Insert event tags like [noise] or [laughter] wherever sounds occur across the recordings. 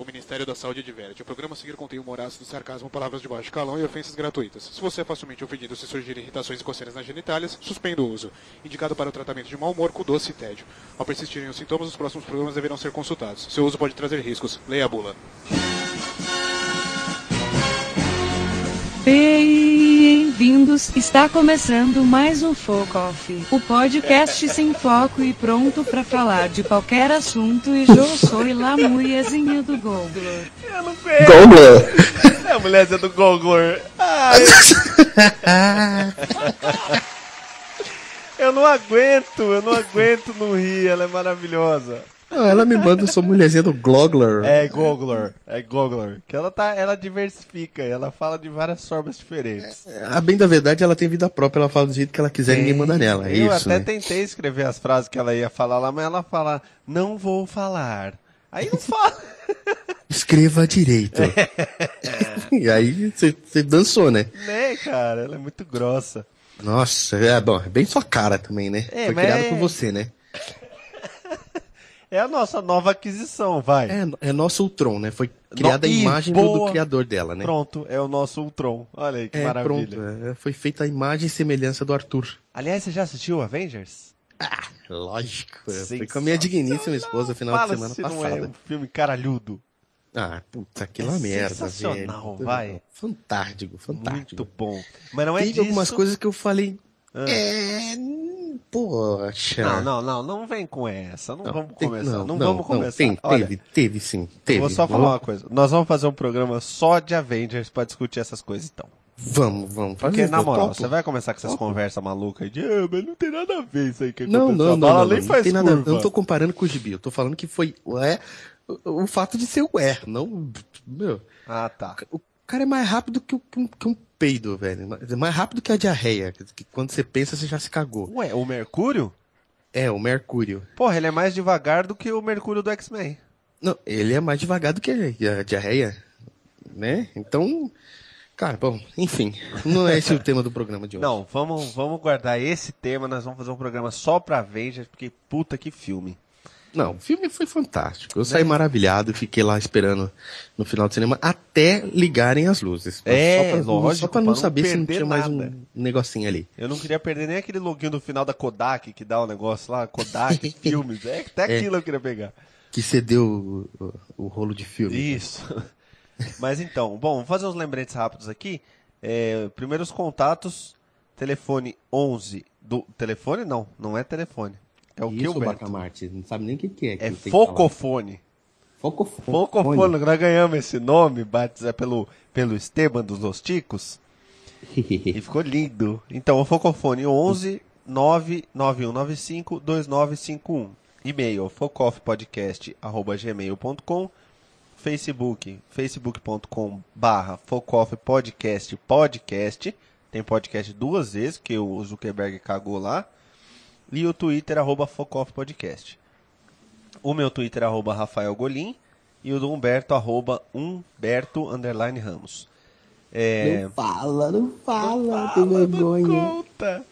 O Ministério da Saúde adverte. O programa a seguir contém humor ácido, sarcasmo, palavras de baixo calão e ofensas gratuitas. Se você é facilmente ofendido se surgirem irritações e coceiras nas genitálias, suspenda o uso. Indicado para o tratamento de mau humor com doce e tédio. Ao persistirem os sintomas, os próximos programas deverão ser consultados. Seu uso pode trazer riscos. Leia a bula. Bem-vindos, está começando mais um Foco Off, o podcast sem foco e pronto para falar de qualquer assunto e eu sou a mulherzinha do Google. Eu não conheço. Gongler. É a mulherzinha do Gongler. Ai, [laughs] eu não aguento, eu não aguento não rir, ela é maravilhosa. Ah, ela me manda, eu sou mulherzinha do Gogler. É Gogler, é Gogler. Que ela tá, ela diversifica, ela fala de várias formas diferentes. A bem da verdade, ela tem vida própria, ela fala do jeito que ela quiser e ninguém manda nela. É Eu isso, até né? tentei escrever as frases que ela ia falar lá, mas ela fala, não vou falar. Aí não fala. [laughs] Escreva direito. [laughs] e aí, você dançou, né? né, cara? Ela é muito grossa. Nossa, é bom, é bem sua cara também, né? É, Foi mas criada é- por você, né? É a nossa nova aquisição, vai. É, é nosso Ultron, né? Foi criada a Ih, imagem do, criador dela, né? Pronto, é o nosso Ultron. Olha aí que É, maravilha. pronto. é, foi feita a imagem e semelhança do Arthur. Aliás, você já assistiu Avengers? Lógico. é, Foi com a minha digníssima esposa final Fala de semana se passada. não é um filme caralhudo. Ah, puta, aquilo é É uma merda, sensacional, velho. vai. Fantástico, fantástico. Muito bom. Mas não é Teve disso... algumas coisas que eu falei. Ah. É. Poxa. Não, não, não, não vem com essa. Não, vamos tem- começar. Não, não, vamos começar. tem, Olha, teve, teve sim. Teve. vou só falar vamos, uma coisa. Nós vamos fazer um programa só de Avengers pra discutir essas coisas, então. Vamos, vamos. Porque, na moral, você vai começar com essas conversas malucas aí de, ah, mas não tem nada a ver isso aí que Não, aconteceu. não, não, não, nem não, não faz nada. Eu não tô comparando com o gibi. Eu tô falando que foi o é, o, o fato de ser o é, não. Meu, Ah, tá. o cara é mais rápido que, o- que um, que um peido, velho. É mais rápido que a diarreia. Que quando você pensa, você já se cagou. Ué, o Mercúrio? É, o Mercúrio. Porra, ele é mais devagar do que o Mercúrio do X-Men. Não, ele é mais devagar do que a, diarreia, né? Então, cara, bom, enfim, não é esse o tema do programa de hoje. Não, vamos, vamos guardar esse tema, nós vamos fazer um programa só pra Avengers, porque puta que filme. Não, o filme foi fantástico. Eu saí maravilhado, fiquei lá esperando no final do cinema até ligarem as luzes. É, só pra, lógico, Só pra pra não não saber se não tinha mais um nada. negocinho ali. Eu não queria perder nem aquele loginho do final da Kodak, que dá o negócio lá, Kodak, [laughs] filmes, é, até aquilo eu queria pegar. Que cedeu o, o- rolo de filme. Isso. [laughs] Mas então, bom, vamos fazer uns lembretes rápidos aqui. É, primeiros contatos, telefone 11 do... Telefone não, não é telefone. É o que, Isso, Humberto? Bacamarte, não sabe nem o que, que é. que É focofone. Focofone. Focofone, nós ganhamos esse nome, batizado pelo, pelo Esteban dos Los Ticos, [laughs] e ficou lindo. Então, o Focofone 11 99195 2951. E-mail focoffpodcast@gmail.com. Facebook, facebook.com barra focoffpodcast podcast. Tem podcast duas vezes, que o Zuckerberg cagou lá. E o Twitter, arroba focoffpodcast. O meu Twitter, arroba Rafael Golim. E o do Humberto, arroba Humberto, underline Ramos. É... Não fala, não fala, Fala, tem não vergonha. conta.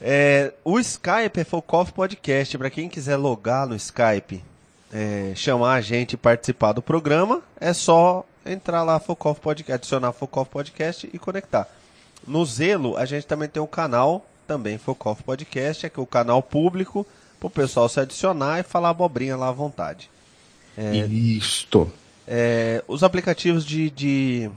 É, o Skype é Focoff Podcast. Para quem quiser logar no Skype, é, chamar a gente e participar do programa, é só entrar lá Focoff Podcast, adicionar Focoff Podcast e conectar. No Zelo, a gente também tem um canal, também Focoff Podcast, é que é o canal público, para o pessoal se adicionar e falar abobrinha lá à vontade. Isto. É, os aplicativos de, de,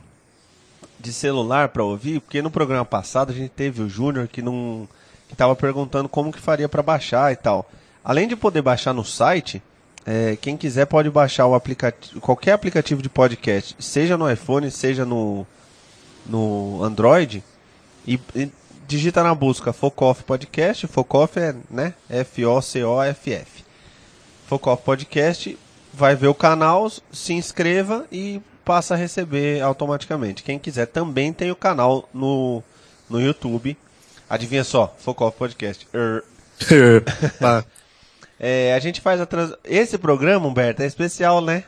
de celular para ouvir, porque no programa passado a gente teve o Júnior que não que estava perguntando como que faria para baixar e tal. Além de poder baixar no site, é, quem quiser pode baixar o aplicativo, qualquer aplicativo de podcast, seja no iPhone, seja no, no Android, e, e digita na busca Focoff Podcast. Focoff é né, F-O-C-O-F-F. Focoff Podcast, vai ver o canal, se inscreva e passa a receber automaticamente. Quem quiser também tem o canal no, no YouTube. Adivinha só, Focoff Podcast. Er. [laughs] Tá. É, a gente faz a trans... Esse programa, Humberto, é especial, né?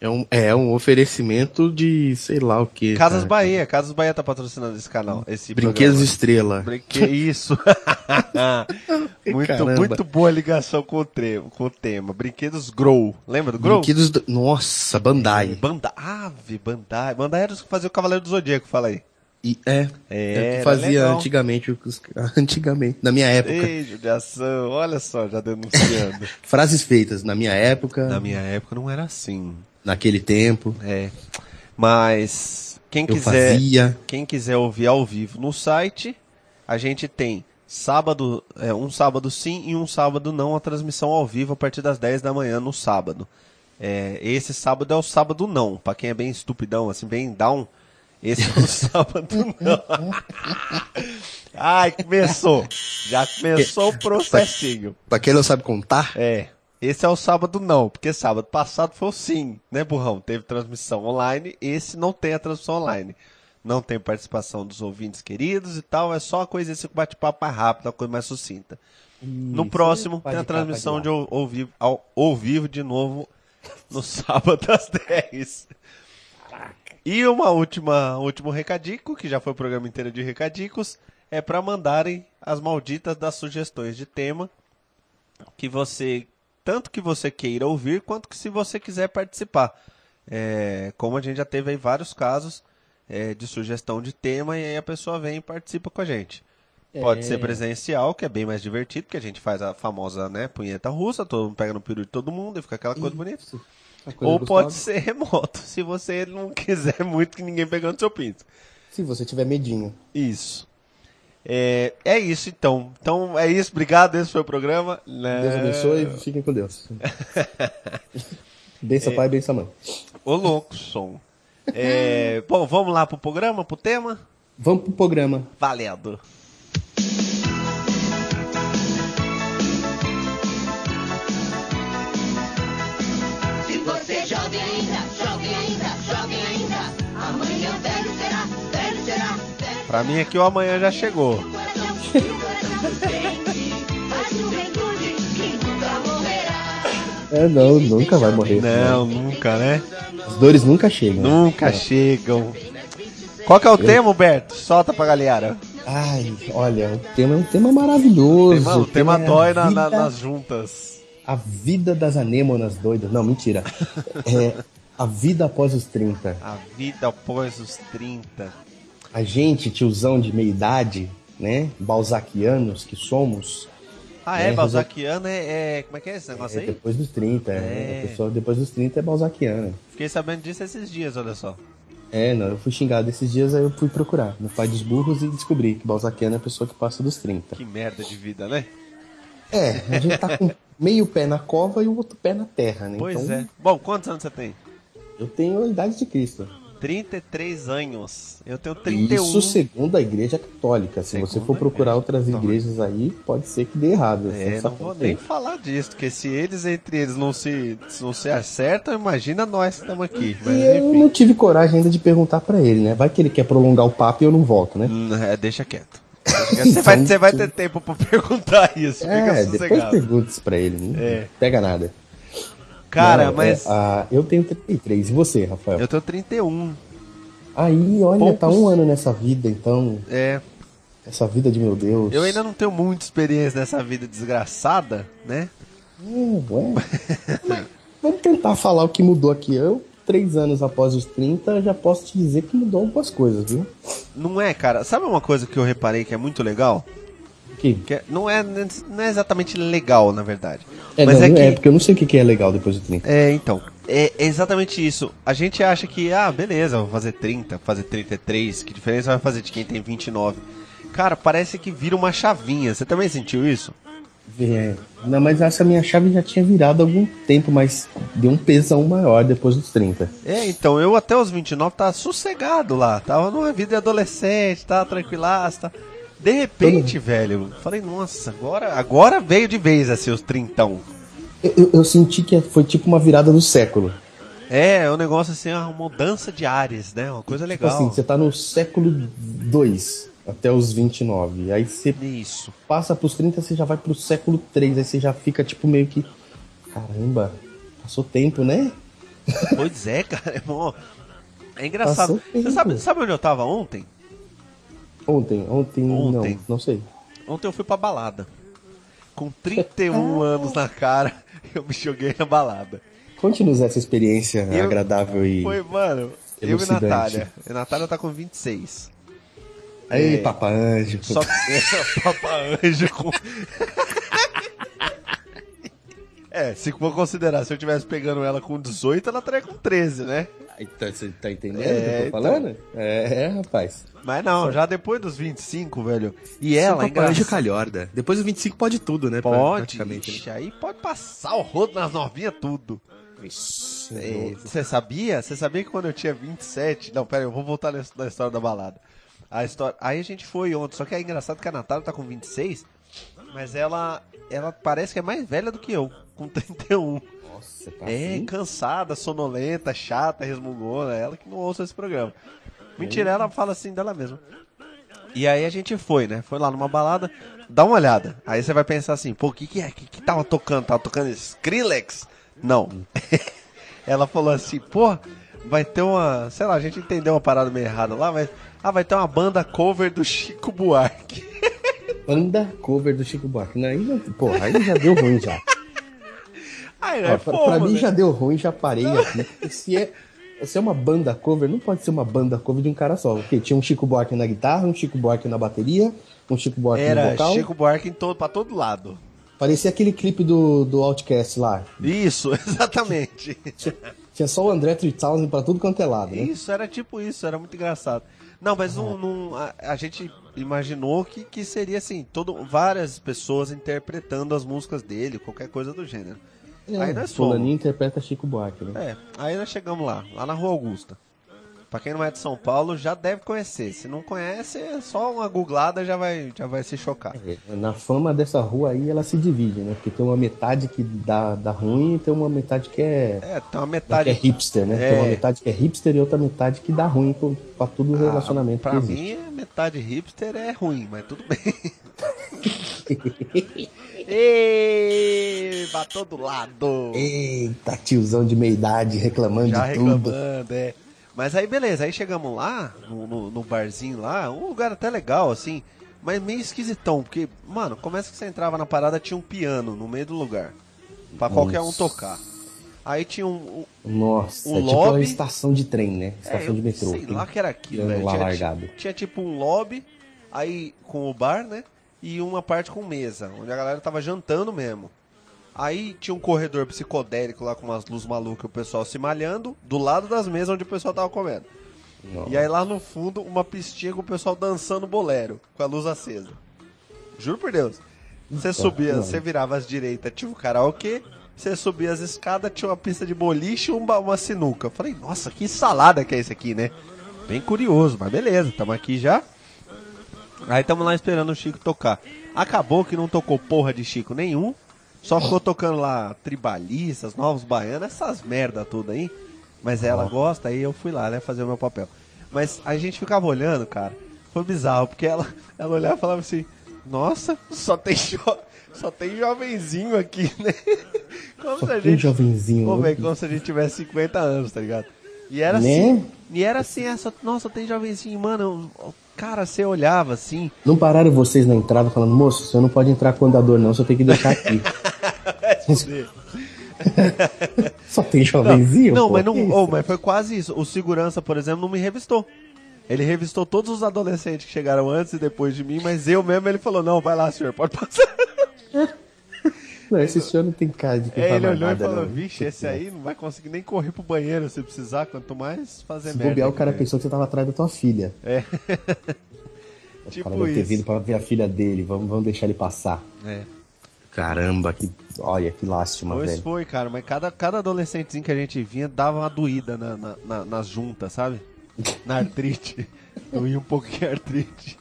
É um, é um oferecimento de sei lá o que. Casas Bahia, Casas Bahia tá patrocinando esse canal, esse Brinquedos programa. Estrela. Brinque... Isso. [laughs] muito, Caramba. muito boa ligação com o, tre... com o tema. Brinquedos Grow. Lembra do Grow? Brinquedos. Do... Nossa, Bandai. Banda... Ave, Bandai. Bandai era os que faziam o Cavaleiro do Zodíaco, fala aí. E, é. É, É, fazia legal. antigamente. [laughs] Antigamente. Na minha época. Ei, judiação, olha só, já denunciando. [laughs] Frases feitas na minha época. Na minha época não era assim. Naquele tempo. É. Mas quem Eu quiser, fazia. quem quiser ouvir ao vivo no site, a gente tem sábado, é, um sábado sim e um sábado não, a transmissão ao vivo a partir das 10 da manhã no sábado. É, esse sábado é o sábado não, pra quem é bem estupidão, assim, bem down, esse é o [laughs] sábado não. [laughs] Ai, começou. Já começou o processinho. Pra quem não sabe contar, É. Esse é o sábado não, porque sábado passado foi o sim, né, burrão? Teve transmissão online, esse não tem a transmissão online. Não tem participação dos ouvintes queridos e tal, é só uma coisa esse bate-papo mais rápido, uma coisa mais sucinta. No Isso, próximo pode tem a transmissão de ao, ao vivo, ao, ao vivo de novo no [laughs] sábado às 10. E uma última, último recadico, que já foi o programa inteiro de recadicos, é para mandarem as malditas das sugestões de tema que você tanto que você queira ouvir quanto que se você quiser participar. É, como a gente já teve aí vários casos é, de sugestão de tema e aí a pessoa vem e participa com a gente. Pode ser presencial, que é bem mais divertido, porque a gente faz a famosa né, punheta russa, todo mundo pega no peru de todo mundo e fica aquela coisa bonita. Uma coisa Ou pode ser [laughs] remoto, se você não quiser muito que ninguém pegando seu pinto. Se você tiver medinho. Isso. É, é isso então. Então é isso, obrigado, esse foi o programa. né? Deus abençoe e fiquem com Deus. [laughs] bença pai, bença mãe. Ô louco, som. É, bom, vamos lá pro programa, pro tema? Vamos pro programa. Valendo. Pra mim aqui o amanhã já chegou. o. É, não, nunca vai morrer. Não, nunca, né? As dores nunca chegam. Nunca chegam. Qual que é o tema, Humberto? Solta pra galera. Ai, olha, o tema é um tema maravilhoso. Tema- o tema é a dói na- na- vida- nas juntas. A vida das anêmonas doidas. Não, mentira. [laughs] É a vida após os 30. A vida após os 30. A gente, tiozão de meia idade, né? Balzaquianos que somos, Ah, é? É, Balzaquiano é, é- Como é que é esse negócio é aí? depois dos 30. É. É. A pessoa depois dos 30 é balzaquiana. Fiquei sabendo disso esses dias, olha só. É, não, eu fui xingado esses dias, aí eu fui procurar no pai dos burros e descobri que balzaquiano é a pessoa que passa dos 30. Que merda de vida, né? É, a gente tá com meio pé na cova e o outro pé na terra, né? Pois então, é. Bom, quantos anos você tem? eu tenho a idade de Cristo. 33 anos. Eu tenho 31. Isso segundo a igreja católica. Se Segundo você for procurar outras católica. igrejas aí, pode ser que dê errado. É, Só não vou nem falar disso, porque se eles entre eles não se, não se acertam, imagina nós que estamos aqui. Mas eu não tive coragem ainda de perguntar pra ele, né? Vai que ele quer prolongar o papo e eu não volto, né? Hum, é, deixa quieto. [laughs] Você, vai, você vai ter tempo pra perguntar isso, É, depois pergunta isso pra ele. Não É. pega nada. Cara, Não, mas é, ah, eu tenho 33. E você, Rafael? eu tenho 31. Aí, olha, Poucos- tá um ano nessa vida, então. É, Essa vida de meu Deus. eu ainda não tenho muita experiência nessa vida desgraçada, né? É, ué. Mas Vamos tentar falar o que mudou aqui. Eu, três anos após os 30, já posso te dizer que mudou algumas coisas, viu? Não é, cara? Sabe uma coisa que eu reparei que é muito legal? Que? Que é- não, é, não é exatamente legal, na verdade. É, Mas não, é que. é porque eu não sei o que é legal depois dos 30. É, então. É exatamente isso. A gente acha que, ah, beleza, vou fazer 30, vou fazer 33, que diferença vai fazer de quem tem 29? Cara, parece que vira uma chavinha. Você também sentiu isso? É, não, mas essa minha chave já tinha virado há algum tempo, mas deu um pesão maior depois dos 30. É, então, eu até os 29 tava sossegado lá. Tava numa vida de adolescente, tava tranquilaço, tá? De repente, velho, falei, nossa, agora, agora veio de vez assim os trintão. Eu, eu- eu senti que foi tipo uma virada do século. É, é um negócio assim, uma mudança de ares, né? Uma coisa Tipo legal. assim, você tá no século 2 até os 29. Aí você Isso. passa pros 30, você já vai pro século 3. Aí você já fica tipo meio que. Caramba, passou tempo, né? Pois é, [laughs] cara. É, bom. é engraçado. Você sabe, sabe onde eu tava ontem? Ontem, ontem, Ontem. não, não sei. Ontem eu fui pra balada. Com 31 anos na cara, [laughs] eu me joguei na balada. Conte-nos essa experiência Eu- agradável e. Foi, mano, eu e. Natália. A Natália tá com 26. Aí, É. Papa Anjo. Só que [laughs] Papa Anjo com. [laughs] É, se for considerar, se eu tivesse pegando ela com 18, ela estaria com 13, né? Então, você tá entendendo É, o que eu tô então. falando? É, rapaz. Mas não, já depois dos 25, velho. E ela, Anjo engraçada. calhorda. Depois dos 25 pode tudo, né? Pode, Praticamente. né? ixi, aí pode passar o rodo nas novinhas tudo. É, Você sabia? Você sabia que quando eu tinha 27. Não, pera aí, eu vou voltar na na história da balada. A história... Aí a gente foi ontem, só que é engraçado que a Natália tá com 26, mas ela, ela parece que é mais velha do que eu, com 31. Nossa, tá É, assim? cansada, sonolenta, chata, resmungona, ela que não ouça esse programa. Mentira, ela fala assim dela mesma. E aí a gente foi, né? Foi lá numa balada, dá uma olhada. Aí você vai pensar assim, pô, o que que é? O que que tava tocando? Tava tocando Skrillex? Não. [laughs] ela falou assim, pô, vai ter uma, sei lá, a gente entendeu uma parada meio errada lá, mas ah, vai ter uma banda cover do Chico Buarque. [laughs] Banda cover do Chico Buarque. Não, aí, não- porra, aí já deu ruim já. [laughs] Aí, Ó, né, pra, pra mim né? já deu ruim, já parei aqui. Se é, se é uma banda cover, não pode ser uma banda cover de um cara só. Porque tinha um Chico Buarque na guitarra, um Chico Buarque na bateria, um Chico Buarque no Era vocal. Chico Buarque em todo, pra todo lado. Parecia aquele clipe do, do Outcast lá. Isso, [laughs] exatamente. Tinha, tinha só o André 3000 pra tudo quanto é lado, né? Isso, era tipo isso, era muito engraçado. Não, mas não, não- a, a gente imaginou que, que seria assim, todo, várias pessoas interpretando as músicas dele, qualquer coisa do gênero. Aí nós fomos. Fulaninho interpreta Chico Buarque, né? É, aí nós chegamos lá, lá na Rua Augusta. Pra quem não é de São Paulo, já deve conhecer. Se não conhece, é só uma googlada já vai, já vai se chocar. É, Na fama dessa rua aí, ela se divide, né? Porque tem uma metade que dá, dá ruim e tem uma metade que é, É, tem uma que metade. é hipster, né? É. Tem uma metade que é hipster e outra metade que dá ruim pro- pra todo o relacionamento Ah, pra que mim, metade hipster é ruim, mas tudo bem. [laughs] Ei, pra todo lado. Eita, tiozão de meia idade reclamando Já de tudo. reclamando, é. Mas aí beleza, aí chegamos lá, no, no- no barzinho lá, um lugar até legal, assim, mas meio esquisitão, porque, mano, começa que você entrava na parada, tinha um piano no meio do lugar. Pra qualquer um tocar. Aí tinha um. um Nossa, O é tipo uma estação de trem, né? é, Estação eu de metrô. sei lá que era aquilo, velho. lá Tinha, tinha tipo um lobby, aí com o bar, né? E uma parte com mesa, onde a galera tava jantando mesmo. Aí tinha um corredor psicodélico lá com umas luzes malucas, o pessoal se malhando, do lado das mesas onde o pessoal tava comendo. E aí lá no fundo, uma pistinha com o pessoal dançando bolero, com a luz acesa. Juro por Deus. Você subia, você virava às direitas, tinha um karaokê, você subia as escadas, tinha uma pista de boliche e uma, uma sinuca. Eu falei, nossa, que salada que é esse aqui, né? Bem curioso, mas beleza, estamos aqui já. Aí estamos lá esperando o Chico tocar. Acabou que não tocou porra de Chico nenhum. Só ficou tocando lá tribalistas, novos baianos, essas merda tudo aí. Mas ela gosta, aí eu fui lá, né, fazer o meu papel. Mas a gente ficava olhando, cara. Foi bizarro, porque ela, [laughs] ela olhava e falava assim: Nossa, só tem, jo só tem jovenzinho aqui, [laughs] né? Como Só se a tem gente. jovenzinho. Pô, né? como se a gente tivesse 50 anos, tá ligado? E era Né? assim. E era assim, essa, nossa, tem jovenzinho, mano. Cara, você olhava assim. Não pararam vocês na entrada falando, moço, você não pode entrar com o andador, não, você tem que deixar aqui. [laughs] Só tem jovenzinho? Não, pô, mas, não oh, mas foi quase isso. O segurança, por exemplo, não me revistou. Ele revistou todos os adolescentes que chegaram antes e depois de mim, mas eu mesmo ele falou: Não, vai lá, senhor, pode passar. [laughs] Não, esse senhor não tem cara de que É, ele olhou e nada, falou: não. Vixe, esse aí não vai conseguir nem correr pro banheiro se precisar, quanto mais fazer Se merda. bobear, o cara dentro." pensou que você tava atrás da tua filha. É. [laughs] O tipo cara deve ter isso. vindo pra ver a filha dele, vamos, vamos deixar ele passar. É. Caramba, que. Olha, que lástima, Pois velho. foi, cara, mas cada, cada adolescentezinho que a gente vinha dava uma doída na, na- na- nas juntas, sabe? [laughs] Na artrite. Doía um pouquinho a artrite.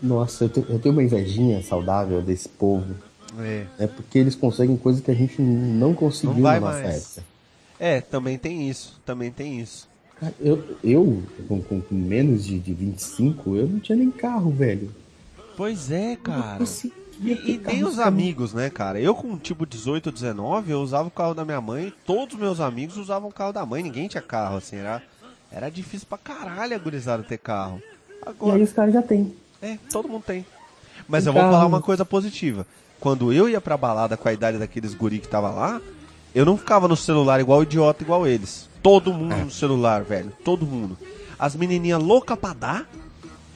Nossa, eu, te- eu tenho uma invejinha saudável desse povo. É. É porque eles conseguem coisas que a gente não conseguiu Não na nossa mais. época. É, também tem isso, também tem isso. Eu, eu com, com- menos de, de 25, eu não tinha nem carro, velho. Pois é, cara. E, e nem os amigos, né, cara? Eu com tipo 18, 19, eu usava o carro da minha mãe, todos os meus amigos usavam o carro da mãe, ninguém tinha carro, assim, era, era difícil pra caralho a gurizada ter carro. E Agora, aí os caras já têm. é, todo mundo tem. Mas Tem eu vou carro. falar uma coisa positiva. Quando eu ia pra balada com a idade daqueles guri que tava lá, eu não ficava no celular igual idiota igual eles. Todo mundo É. no celular, velho. Todo mundo. As menininhas loucas pra dar,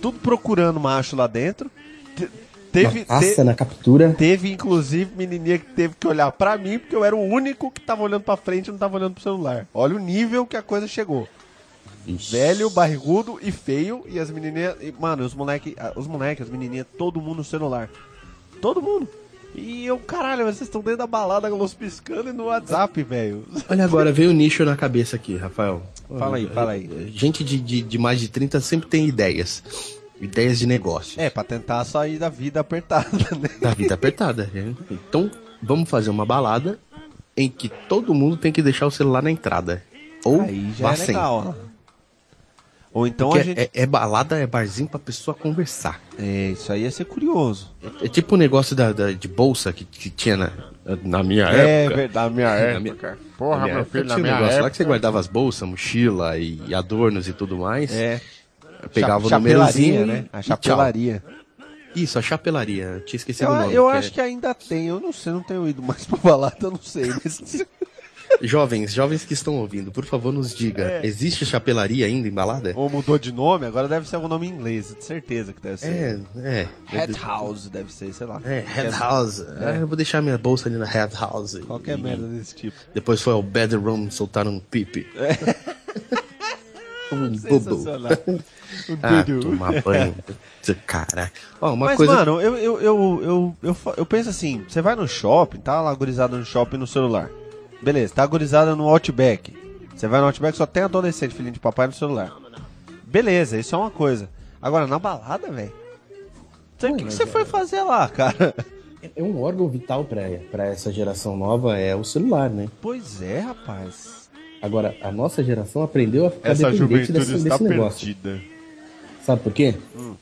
tudo procurando macho lá dentro. Te- Teve, caça te- na captura. teve inclusive menininha que teve que olhar pra mim porque eu era o único que tava olhando pra frente e não tava olhando pro celular. Olha o nível que a coisa chegou. Velho, barrigudo e feio. E as menininhas. e, Mano, os moleque, ah, os moleques, as menininhas, todo mundo no celular. Todo mundo. E eu, caralho, vocês estão dentro da balada com luz piscando e no WhatsApp, velho. Olha agora, veio o nicho na cabeça aqui, Rafael. Fala aí, fala aí. Gente de, de, de mais de 30 sempre tem ideias. Ideias de negócio. É, pra tentar sair da vida apertada, [laughs] né? Da vida apertada. né? Então, vamos fazer uma balada em que todo mundo tem que deixar o celular na entrada. Ou Aí já vá é sem. legal, ó. Ou então Porque a gente. é, é balada, é barzinho pra pessoa conversar. É, isso aí ia ser curioso. É, é tipo o negócio da, da- de bolsa que, que tinha na, na minha É época. verdade, minha Na minha- Porra, na minha meu época filho, na tinha um minha negócio lá época. que você guardava as bolsas, mochila e adornos e tudo mais. É. Pegava o chapelaria, númerozinho né? e A chapelaria. Isso, a chapelaria. Eu tinha esquecido Eu, o nome. eu que acho é- que ainda tem, eu não sei, não tenho ido mais [laughs] pra balada, eu não sei. Mas... [laughs] Jovens, jovens que estão ouvindo, por favor, nos diga. É. Existe chapelaria ainda em balada? Ou mudou de nome, agora deve ser algum nome em inglês, de certeza que deve É, ser. é. Head House deve ser, sei lá. É, Head House. É, eu vou deixar minha bolsa ali na Head House. Qualquer E merda desse tipo. Depois foi ao bedroom soltar um pipi. [laughs] um [laughs] bubu. Sensacional. [laughs] Um Ah, tomar banho. Caraca. Ó, uma Mas, coisa. mano, eu, eu, eu, eu, eu, penso assim, você vai no shopping, tá lá gurizada no shopping no celular. Beleza, tá gurizada no Outback. Você vai no Outback, só tem adolescente, filhinho de papai no celular. Beleza, isso é uma coisa. Agora, na balada, velho. O que, que você foi fazer lá, cara? É um órgão vital pra, pra essa geração nova, é o celular, né? Pois é, rapaz. Agora, a nossa geração aprendeu a ficar dependente desse, desse negócio. Sabe por quê?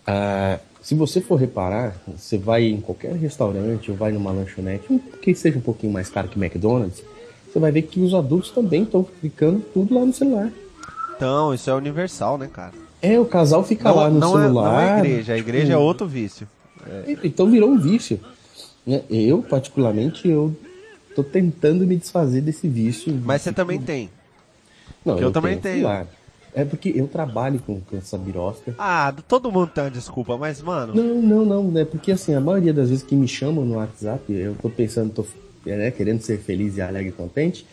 Ah, se você for reparar, você vai em qualquer restaurante ou vai numa lanchonete, que seja um pouquinho mais caro que McDonald's, você vai ver que os adultos também estão ficando tudo lá no celular. Então, isso é universal, né, cara? É, o casal fica Não, lá no não é, celular. não é igreja, a igreja é tipo, outro vício. Então virou um vício. né? Eu, particularmente, eu tô tentando me desfazer desse vício. Mas você também tem. Não, que eu também tenho. celular. É porque eu trabalho com, com essa birosca. Ah, todo mundo tem uma desculpa, mas, mano. Não, não, não, né? Porque assim, a maioria das vezes que me chamam no WhatsApp, eu tô pensando, tô né, querendo ser feliz e alegre e contente.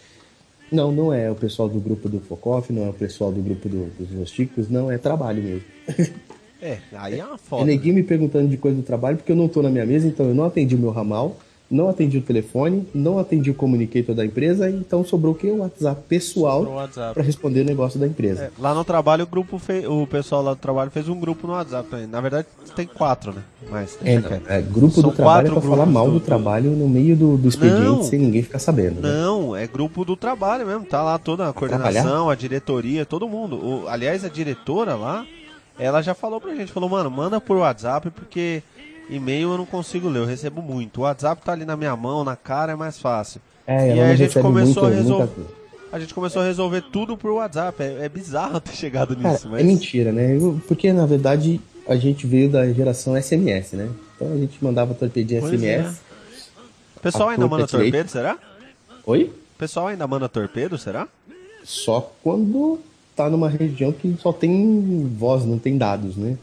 Não, não é o pessoal do grupo do Focoff, não é o pessoal do grupo do- dos Rosticos, não, é trabalho mesmo. [laughs] É, aí é uma É foda. neguinho me perguntando de coisa do trabalho, porque eu não tô na minha mesa, então eu não atendi o meu ramal, não atendi o telefone, não atendi o communicator da empresa, então sobrou o quê? O WhatsApp pessoal para responder o negócio da empresa. É, lá no trabalho, o grupo fez, o pessoal lá do trabalho fez um grupo no WhatsApp também. Na verdade, tem quatro, né? Mas É, é, grupo São do trabalho é pra falar mal do, do- trabalho no meio do, do expediente Não. sem ninguém ficar sabendo. né? Não, é grupo do trabalho mesmo. Tá lá toda a coordenação, a diretoria, todo mundo. O- aliás, a diretora lá, ela já falou pra gente, falou, mano, manda por WhatsApp porque e-mail eu não consigo ler, eu recebo muito. O WhatsApp tá ali na minha mão, na cara, é mais fácil. É, e aí a gente começou a muita- resolver. muita- A gente começou a resolver tudo por WhatsApp. É, é bizarro [laughs] ter chegado Cara, nisso, mas. é mentira, né? Porque na verdade a gente veio da geração SMS, né? Então a gente mandava torpedinha Pois SMS. O pessoal a ainda manda é torpedo, será? Oi? O pessoal ainda manda torpedo, será? Só quando tá numa região que só tem voz, não tem dados, né?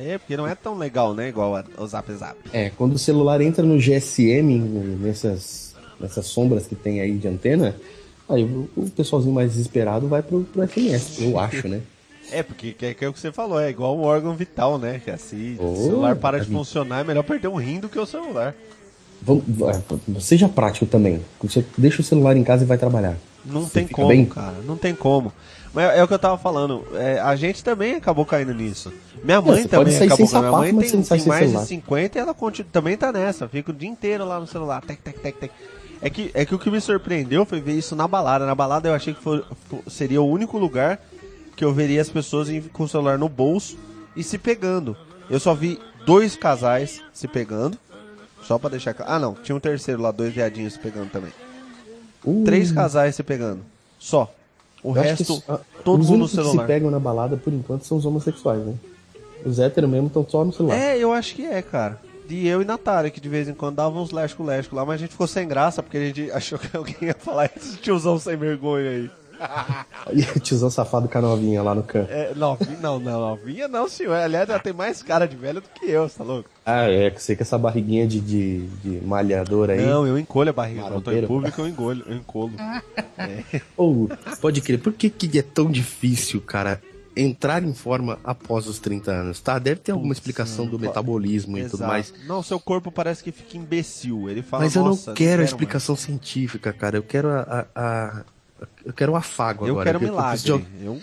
É, porque não é tão legal, né? Igual o Zap Zap. É, quando o celular entra no GSM, nessas, nessas sombras que tem aí de antena, aí o, pessoalzinho mais desesperado vai pro, pro SMS, eu acho, né? [laughs] É, porque que, que é o que você falou, é igual um órgão vital, né? Que assim, Oh, o celular para de funcionar, é melhor perder um rim do que o celular. Vamos, é, seja prático também. Você deixa o celular em casa e vai trabalhar. Não Você tem como, bem? cara, não tem como. Mas é o que eu tava falando, é, a gente também acabou caindo nisso. Minha mãe também acabou caindo. Minha mãe tem, tem mais celular. de 50 e ela continua, também tá nessa, fica o dia inteiro lá no celular, tec, tec, tec, tec. É que, é que o que me surpreendeu foi ver isso na balada. Na balada eu achei que foi- fo- seria o único lugar que eu veria as pessoas com o celular no bolso e se pegando. Eu só vi dois casais se pegando Só pra deixar claro. Ah, não. Tinha um terceiro lá, dois viadinhos se pegando também. Uh, Três casais se pegando. Só. O eu que resto, isso- ah, todo os mundo no únicos que celular. se pegam na balada, por enquanto, são os homossexuais, né? Os héteros mesmo estão só no celular. É, eu acho que é, cara. E eu e Natália, que de vez em quando davam uns lesco-lesco lá, mas a gente ficou sem graça, porque a gente [laughs] achou que alguém ia falar esse tiozão sem vergonha aí. [laughs] E tiozão safado com a novinha lá no canto. É, novinha, não, não, novinha não, senhor. Aliás, ela tem mais cara de velha do que eu, você tá louco? Ah, é, sei que essa barriguinha de, de, de malhador aí. Não, eu encolho a barriga. Quando eu tô em público, eu engolho, eu encolo. [laughs] Ou, Pode crer, por que, que é tão difícil, cara, entrar em forma após os 30 anos, tá? Deve ter alguma explicação do metabolismo e tudo Exato. mais. Não, seu corpo parece que fica imbecil. Ele fala, Mas eu não "Nossa, quero a mais." explicação científica, cara. Eu quero a. a- eu quero o afago Eu agora. quero Eu milagre. preciso de, Eu. Eu,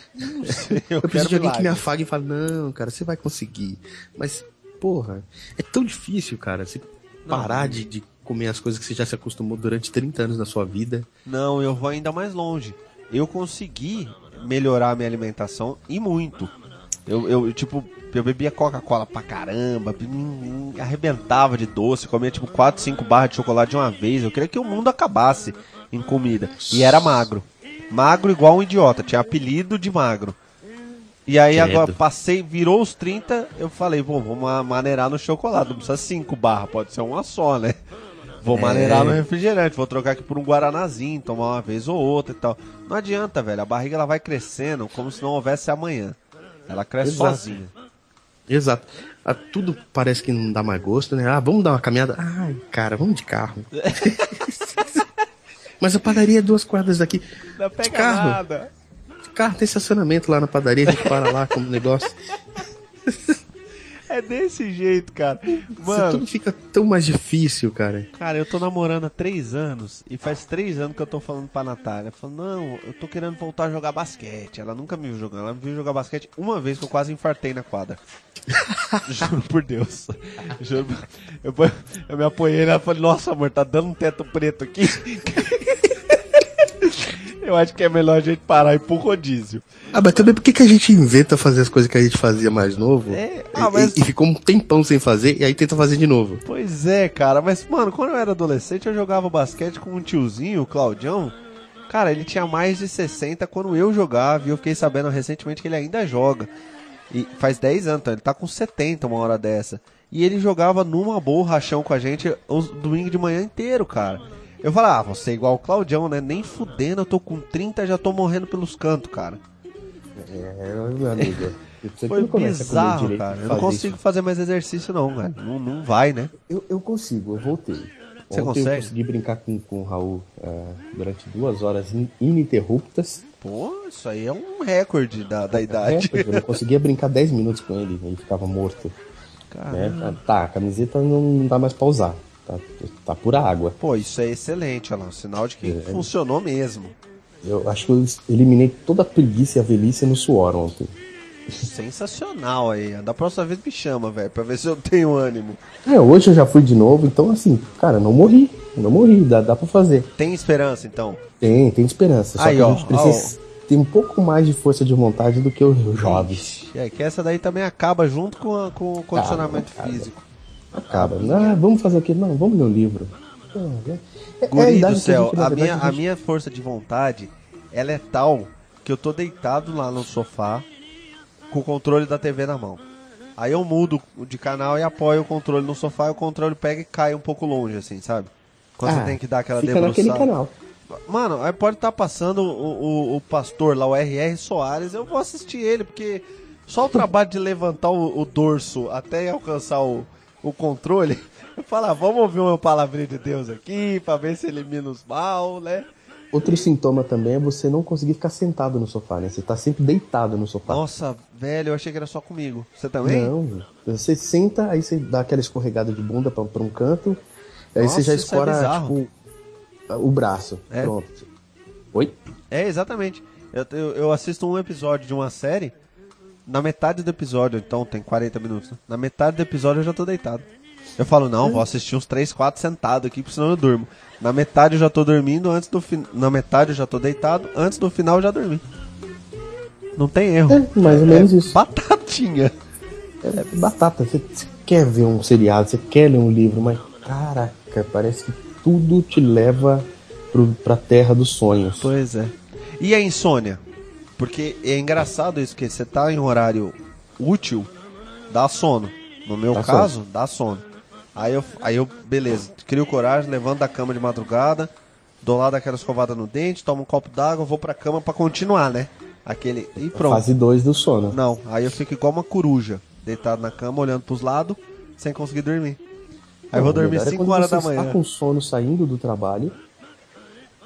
[laughs] eu preciso quero de alguém que me milagre. afague e fale, não, cara, você vai conseguir. Mas, porra, é tão difícil, cara, você parar de, de comer as coisas que você já se acostumou durante 30 anos na sua vida. Não, eu vou ainda mais longe. Eu consegui melhorar a minha alimentação e muito. Eu, eu tipo, eu bebia Coca-Cola pra caramba, arrebentava de doce, comia tipo 4, 5 barras de chocolate de uma vez. Eu queria que o mundo acabasse em comida. E era magro. Magro igual um idiota, tinha apelido de magro. E aí Credo. agora passei, virou os 30, eu falei, bom, vamos ma- maneirar no chocolate, não precisa 5 barras, pode ser uma só, né? [laughs] Vou É. maneirar no refrigerante, vou trocar aqui por um guaranazinho, tomar uma vez ou outra e tal. Não adianta, velho, a barriga ela vai crescendo como se não houvesse amanhã. Ela cresce Exato. sozinha. Exato. Ah, tudo parece que não dá mais gosto, né? Ah, vamos dar uma caminhada. Ai, cara, vamos de carro. [laughs] Mas a padaria é duas quadras daqui. Não De carro. De carro tem estacionamento lá na padaria, a gente para lá como negócio. [laughs] É desse jeito, cara. Isso Mano, tudo fica tão mais difícil, cara. cara, eu tô namorando há três anos e faz três anos que eu tô falando pra Natália. Falando, não, eu tô querendo voltar a jogar basquete. Ela nunca me viu jogando. Ela me viu jogar basquete uma vez que eu quase infartei na quadra. [laughs] Juro por Deus. Juro. Eu, eu me apoiei nela e falei, nossa, amor, tá dando um teto preto aqui. [laughs] Eu acho que é melhor a gente parar e ir pro rodízio. Ah, mas também por que, que a gente inventa fazer as coisas que a gente fazia mais novo? É, e, ah, mas- e- e ficou um tempão sem fazer e aí tenta fazer de novo. Pois é, cara, mas, mano, quando eu era adolescente, eu jogava basquete com um tiozinho, o Claudião. Cara, ele tinha mais de 60 quando eu jogava, e eu fiquei sabendo recentemente que ele ainda joga. E faz 10 anos, então ele tá com 70 uma hora dessa. E ele jogava numa boa rachão com a gente os domingo de manhã inteiro, cara. Eu falava, ah, você é igual o Claudião, né? Nem fudendo, eu tô com 30 já tô morrendo pelos cantos, cara. é, meu amigo. Foi bizarro, direito cara. Eu não consigo isso. fazer mais exercício, não, velho. Não, não vai, né? Eu, eu consigo, eu voltei. Você Ontem consegue? eu consegui brincar com, com o Raul ah, durante duas horas in- ininterruptas. Pô, isso aí é um recorde da, da É, idade. porque eu não conseguia brincar 10 minutos com ele, ele ficava morto. Né? Ah, Tá, a camiseta não dá mais pra usar. Tá, tá pura água. Pô, isso é excelente. Um sinal de que É. funcionou mesmo. Eu acho que eu eliminei toda a preguiça e a velhice no suor ontem. Sensacional aí. Da próxima vez me chama, velho, pra ver se eu tenho ânimo. É, hoje eu já fui de novo, então assim, cara, não morri. Não morri, dá, dá pra fazer. Tem esperança, então? Tem, tem esperança. Só Aí, que a ó, gente precisa ter um pouco mais de força de vontade do que os jovens. É, que essa daí também acaba junto com, a- com o condicionamento físico. Acaba. Ah, vamos fazer o quê? Não, vamos ler um livro. É, é- é a Guri do céu, gente, na a, verdade, minha, a minha força de vontade, ela é tal que eu tô deitado lá no sofá com o controle da TV na mão. Aí eu mudo de canal e apoio o controle no sofá e o controle pega e cai um pouco longe, assim, sabe? Quando você Ah, tem que dar aquela Fica debruçada. naquele canal. Mano, aí pode estar passando o, o, o pastor lá, o R.R. Soares, eu vou assistir ele, porque só o trabalho de levantar o, o dorso até alcançar o, o controle, eu ah, vamos ouvir uma palavrinha de Deus aqui, pra ver se elimina os mal, né? Outro sintoma também é você não conseguir ficar sentado no sofá, né? Você tá sempre deitado no sofá. Nossa, velho, eu achei que era só comigo. Você também? Não, você senta, aí você dá aquela escorregada de bunda pra, pra um canto, aí Nossa, você já é escora, bizarro. tipo, o braço. É. Pronto. Oi? É, exatamente. Eu, eu, eu assisto um episódio de uma série, na metade do episódio, então tem 40 minutos, né? Na metade do episódio eu já tô deitado. Eu falo, não, vou assistir uns 3, 4 sentado aqui, porque senão eu durmo. Na metade eu já tô dormindo, antes do fin... Na metade eu já tô deitado, antes do final eu já dormi. Não tem erro. É, mais ou menos isso. Batatinha. É batata. Você, você quer ver um seriado, você quer ler um livro, mas caraca, parece que tudo te leva pro, pra terra dos sonhos. Pois é. E a insônia? Porque é engraçado isso, que você tá em horário útil, dá sono. No meu Dá caso, sono. dá sono. Aí eu, aí eu, beleza, crio coragem, levanto da cama de madrugada, dou lá daquela escovada no dente, tomo um copo d'água, vou pra cama pra continuar, né? Aquele. E pronto. Fase 2 do sono. Não, aí eu fico igual uma coruja, deitado na cama, olhando pros lados, sem conseguir dormir. Aí eu vou dormir melhor é 5 quando horas você da manhã. Tá com sono saindo do trabalho.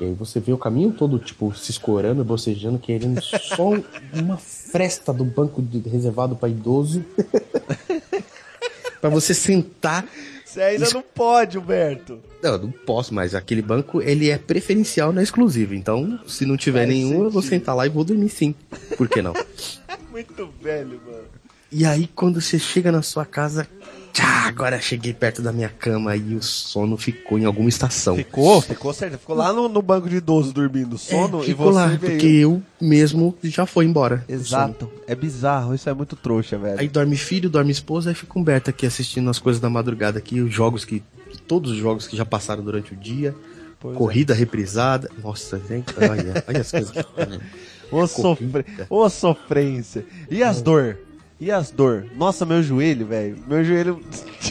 E aí você vê o caminho todo, tipo, se escorando, bocejando, querendo só um- uma fresta do banco de- reservado pra idoso. [laughs] pra você sentar. Você ainda não pode, Humberto. Não, não posso, mas aquele banco, ele é preferencial, não é exclusivo. Então, se não tiver Faz nenhum, eu vou sentido. sentar lá e vou dormir sim. Por que não? [laughs] Muito velho, mano. E aí, quando você chega na sua casa, tchá, agora cheguei perto da minha cama e o sono ficou em alguma estação. Ficou, ficou certo. Ficou lá no, no banco de idoso dormindo, sono, É, e ficou você lá, veio. porque eu mesmo já foi embora. Exato. É bizarro, isso é muito trouxa, velho. Aí dorme filho, dorme esposa, aí fica o Humberto aqui assistindo as coisas da madrugada aqui, os jogos que. Todos os jogos que já passaram durante o dia. Pois é. corrida reprisada. Nossa, gente, olha, olha as coisas. [laughs] Ô, sofre... Ô sofrência. E as dor? E as dor? Nossa, meu joelho, velho. Meu joelho.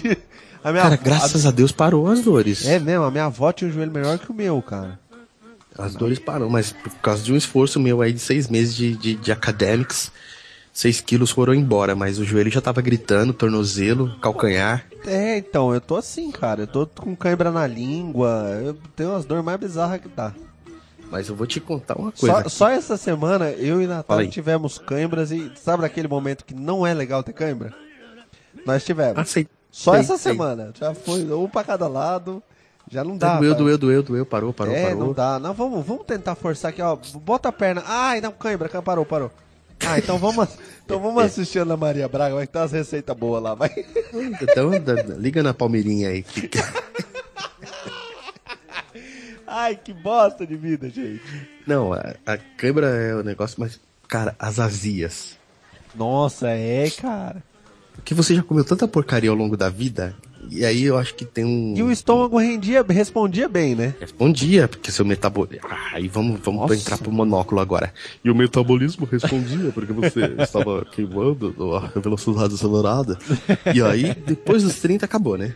[laughs] a minha Cara, graças a Deus parou as dores. É mesmo, a minha avó tinha um joelho melhor que o meu, cara. As dores parou, mas por causa de um esforço meu aí de seis meses de, de, de academics, seis quilos foram embora, mas o joelho já tava gritando, tornozelo, calcanhar. É, então, eu tô assim, cara. Eu tô com cãibra na língua. Eu tenho umas dores mais bizarras que dá. Mas eu vou te contar uma coisa. Só, só essa semana, eu e Natália tivemos cãibras e sabe naquele momento que não é legal ter cãibra? Nós tivemos. Ah, sei. Só sei, essa sei. semana. Já foi um pra cada lado. Já não dá. doeu, doeu, doeu, doeu, parou, parou, é, parou. não dá. Não, vamos, vamos tentar forçar aqui, ó. Bota a perna. Ai, não, cãibra, cã- parou, parou. Ah, então vamos, então vamos [laughs] assistir a Ana Maria Braga, vai ter umas receitas boas lá, vai. Então, liga na Palmeirinha aí. que- [laughs] Ai, que bosta de vida, gente. Não, a, a câimbra é o negócio, mas, cara, as azias. Nossa, é, cara. Porque você já comeu tanta porcaria ao longo da vida, e aí eu acho que tem um. E o estômago rendia, respondia bem, né? Respondia, porque seu metabolismo. Ah, aí vamos, vamos Nossa. entrar pro monóculo agora. E o metabolismo respondia, porque você [laughs] estava queimando a velocidade acelerada. E aí, depois dos 30, acabou, né?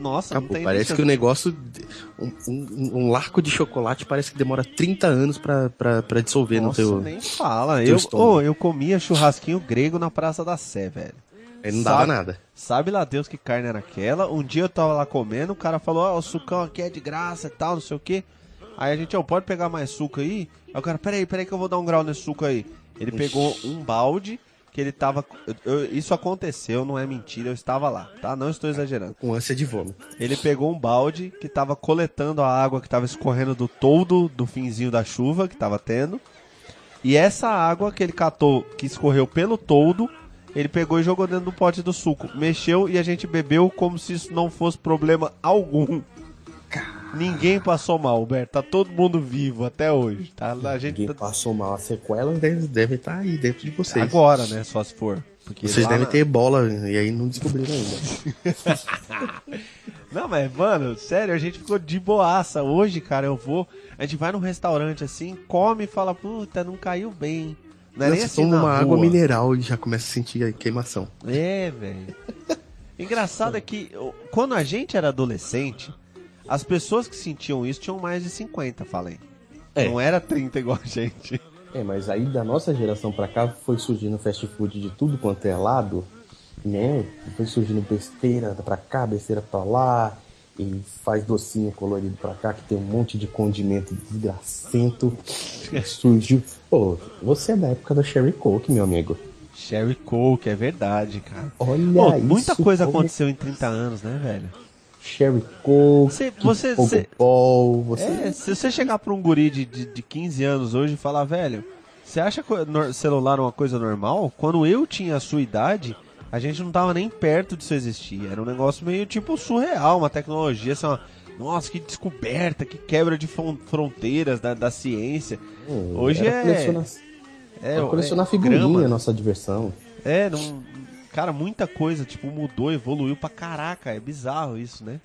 Nossa, não Acabou. tem Parece que o negócio. Um, um, um larco de chocolate parece que demora 30 anos pra, pra, pra dissolver Nossa, no teu. nem fala. teu Eu, oh, eu comia churrasquinho grego na Praça da Sé, velho. Aí não dava Sabe- nada. Sabe lá Deus que carne era aquela? Um dia eu tava lá comendo, o cara falou, ó, o sucão aqui é de graça e tal, não sei o que. Aí a gente, ó, pode pegar mais suco aí? Aí o cara, peraí, peraí que eu vou dar um grau nesse suco aí. Ele pegou um balde que ele tava. eu- eu- isso aconteceu, não é mentira, eu estava lá, tá? Não estou exagerando. Com ânsia de vômito. Ele pegou um balde que tava coletando a água que tava escorrendo do toldo do finzinho da chuva que tava tendo. E essa água que ele catou, que escorreu pelo toldo, ele pegou e jogou dentro do pote do suco. Mexeu e a gente bebeu como se isso não fosse problema algum. Ninguém passou mal, Humberto. Tá todo mundo vivo até hoje. Tá? A gente Ninguém tá... passou mal. As sequelas devem deve estar aí dentro de vocês. Agora, né? Só se for. Porque Vocês devem na- ter ebola e aí não descobriram ainda. [laughs] Não, mas, mano, sério, a gente ficou de boaça. Hoje, cara, eu vou. A gente vai num restaurante assim, come e fala, puta, não caiu bem. Não é nem assim toma uma rua. água mineral e já começa a sentir a queimação. É, velho. Engraçado é que quando a gente era adolescente, as pessoas que sentiam isso tinham mais de 50, falei. É. Não era 30 igual a gente. É, mas aí da nossa geração pra cá foi surgindo fast food de tudo quanto é lado, né? Foi surgindo besteira pra cá, besteira pra lá, e faz docinho colorido pra cá, que tem um monte de condimento desgracento. [laughs] Surgiu. Pô, você é da época da Sherry Coke, meu amigo. Sherry Coke, é verdade, cara. Olha Pô, muita coisa como- aconteceu em 30 anos, né, velho? Sherry Coke, Você- você- Pogo você- Ball, você... É, se você chegar pra um guri de, de, de 15 anos hoje e falar, velho, você acha celular uma coisa normal? Quando eu tinha a sua idade, a gente não tava nem perto disso existir. Era um negócio meio tipo surreal, uma tecnologia, assim, uma, nossa, que descoberta, que quebra de fron- fronteiras da, da ciência. Hum, Hoje é- Colecionar, É, colecionar é figurinha, grama. nossa diversão. É, não, cara, muita coisa, tipo, mudou, evoluiu pra caraca. É bizarro isso, né?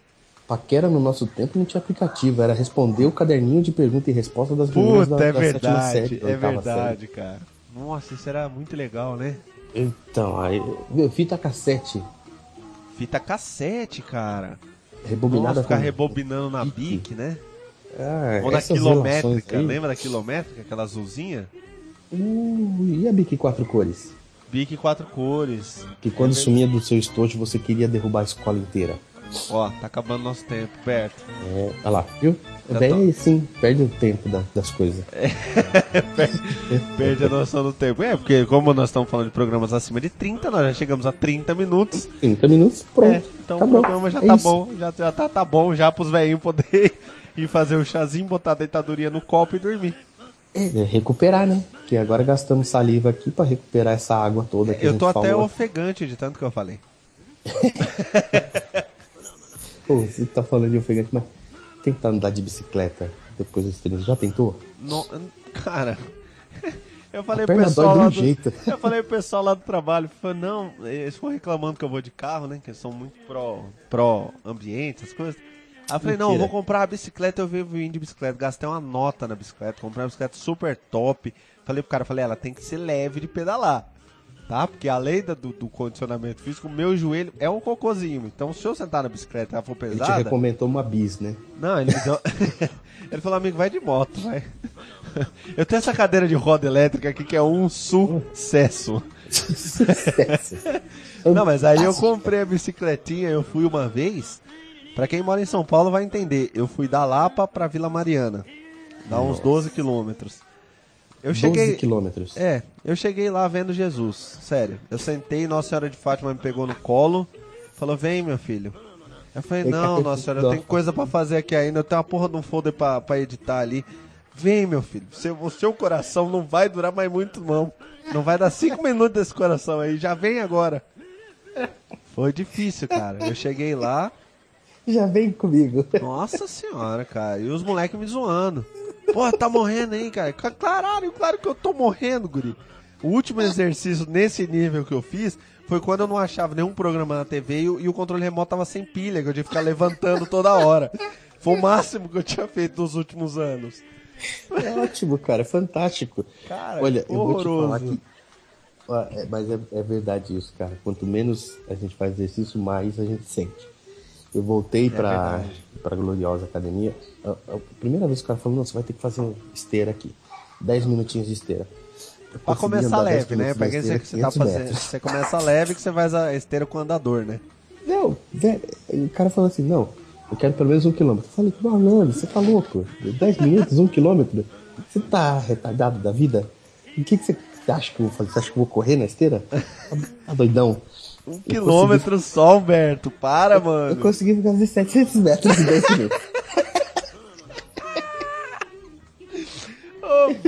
Paquera no nosso tempo não tinha aplicativo, era responder o caderninho de pergunta e resposta das meninas da, é da verdade, série, é verdade, série. cara. Nossa, isso era muito legal, né? Então, aí, fita cassete. Fita cassete, cara. Rebobinada Nossa, ficar rebobinando na bic, né? Ah, Ou na quilométrica, lembra da quilométrica, aquela azulzinha? Uh, e a bic quatro cores? Bic quatro cores. Que quando é sumia do seu estojo você queria derrubar a escola inteira. Ó, tá acabando nosso tempo, Berto. É, olha lá, viu? Já tô... sim, perde o tempo da, das coisas. É, [laughs] perde, perde a noção do tempo. É, porque como nós estamos falando de programas acima de 30, nós já chegamos a 30 minutos. 30 minutos, pronto. É, então tá o programa já é tá bom, já, já tá, tá bom já pros velhinhos poderem [laughs] ir fazer o um chazinho, botar a deitaduria no copo e dormir. É, recuperar, né? Que agora gastamos saliva aqui para recuperar essa água toda que Eu tô até falou. ofegante de tanto que eu falei. [laughs] Pô, você tá falando de ofegante, mas tentar andar de bicicleta depois dos treinos, já tentou? No, cara, eu falei pro pessoal lá do, jeito. [laughs] eu falei pro pessoal lá do trabalho, falei, não, eles foram reclamando que eu vou de carro, né, que são muito pró, pró ambiente, essas coisas. Aí eu falei, Mentira. não, eu vou comprar a bicicleta, eu vim de bicicleta, gastei uma nota na bicicleta, comprei uma bicicleta super top. Falei pro cara, falei, ela tem que ser leve de pedalar tá? Porque além do, do condicionamento físico, o meu joelho é um cocôzinho. Então, se eu sentar na bicicleta e ela for pesada... Ele te recomendou uma bis, né? Não, ele me deu... [laughs] ele falou, amigo, vai de moto, vai. [laughs] eu tenho essa cadeira de roda elétrica aqui que é um sucesso. [laughs] sucesso. Não, mas aí eu comprei a bicicletinha, eu fui uma vez... Pra quem mora em São Paulo vai entender. Eu fui da Lapa pra Vila Mariana. Dá uns 12 quilômetros. Eu cheguei, 12 quilômetros. É, eu cheguei lá vendo Jesus, sério. Eu sentei, Nossa Senhora de Fátima me pegou no colo, falou: Vem, meu filho. Eu falei: Não, Nossa Senhora, eu tenho coisa para fazer aqui ainda, eu tenho uma porra de um folder pra, pra editar ali. Vem, meu filho, seu, o seu coração não vai durar mais muito, não. Não vai dar cinco minutos desse coração aí, já vem agora. Foi difícil, cara. Eu cheguei lá. Já vem comigo. Nossa senhora, cara. E os moleques me zoando. Porra, tá morrendo aí, cara. Claro, claro que eu tô morrendo, guri. O último exercício nesse nível que eu fiz foi quando eu não achava nenhum programa na TV e, e o controle remoto tava sem pilha, que eu tinha que ficar levantando toda hora. Foi o máximo que eu tinha feito nos últimos anos. É ótimo, cara, é fantástico. Cara, Olha, eu vou te falar que. É, mas é, é, verdade isso, cara. Quanto menos a gente faz exercício, mais a gente sente. Eu voltei é pra, pra Gloriosa Academia. A, a, primeira vez que o cara falou: não, você vai ter que fazer esteira aqui. 10 minutinhos de esteira. Pra começar leve, né? Pra que você, você, tá fazendo, você começa leve que você faz a esteira com o andador, né? Não, velho, o cara falou assim, não, eu quero pelo menos um quilômetro. Eu falei, malandro, você tá louco? 10 minutos, um quilômetro? Você tá retardado da vida? O que, que você acha que eu vou fazer? Você acha que eu vou correr na esteira? [laughs] Tá, tá doidão? Um quilômetro consegui... só, Humberto, para, mano. Eu consegui fazer 700 metros em 10 minutos.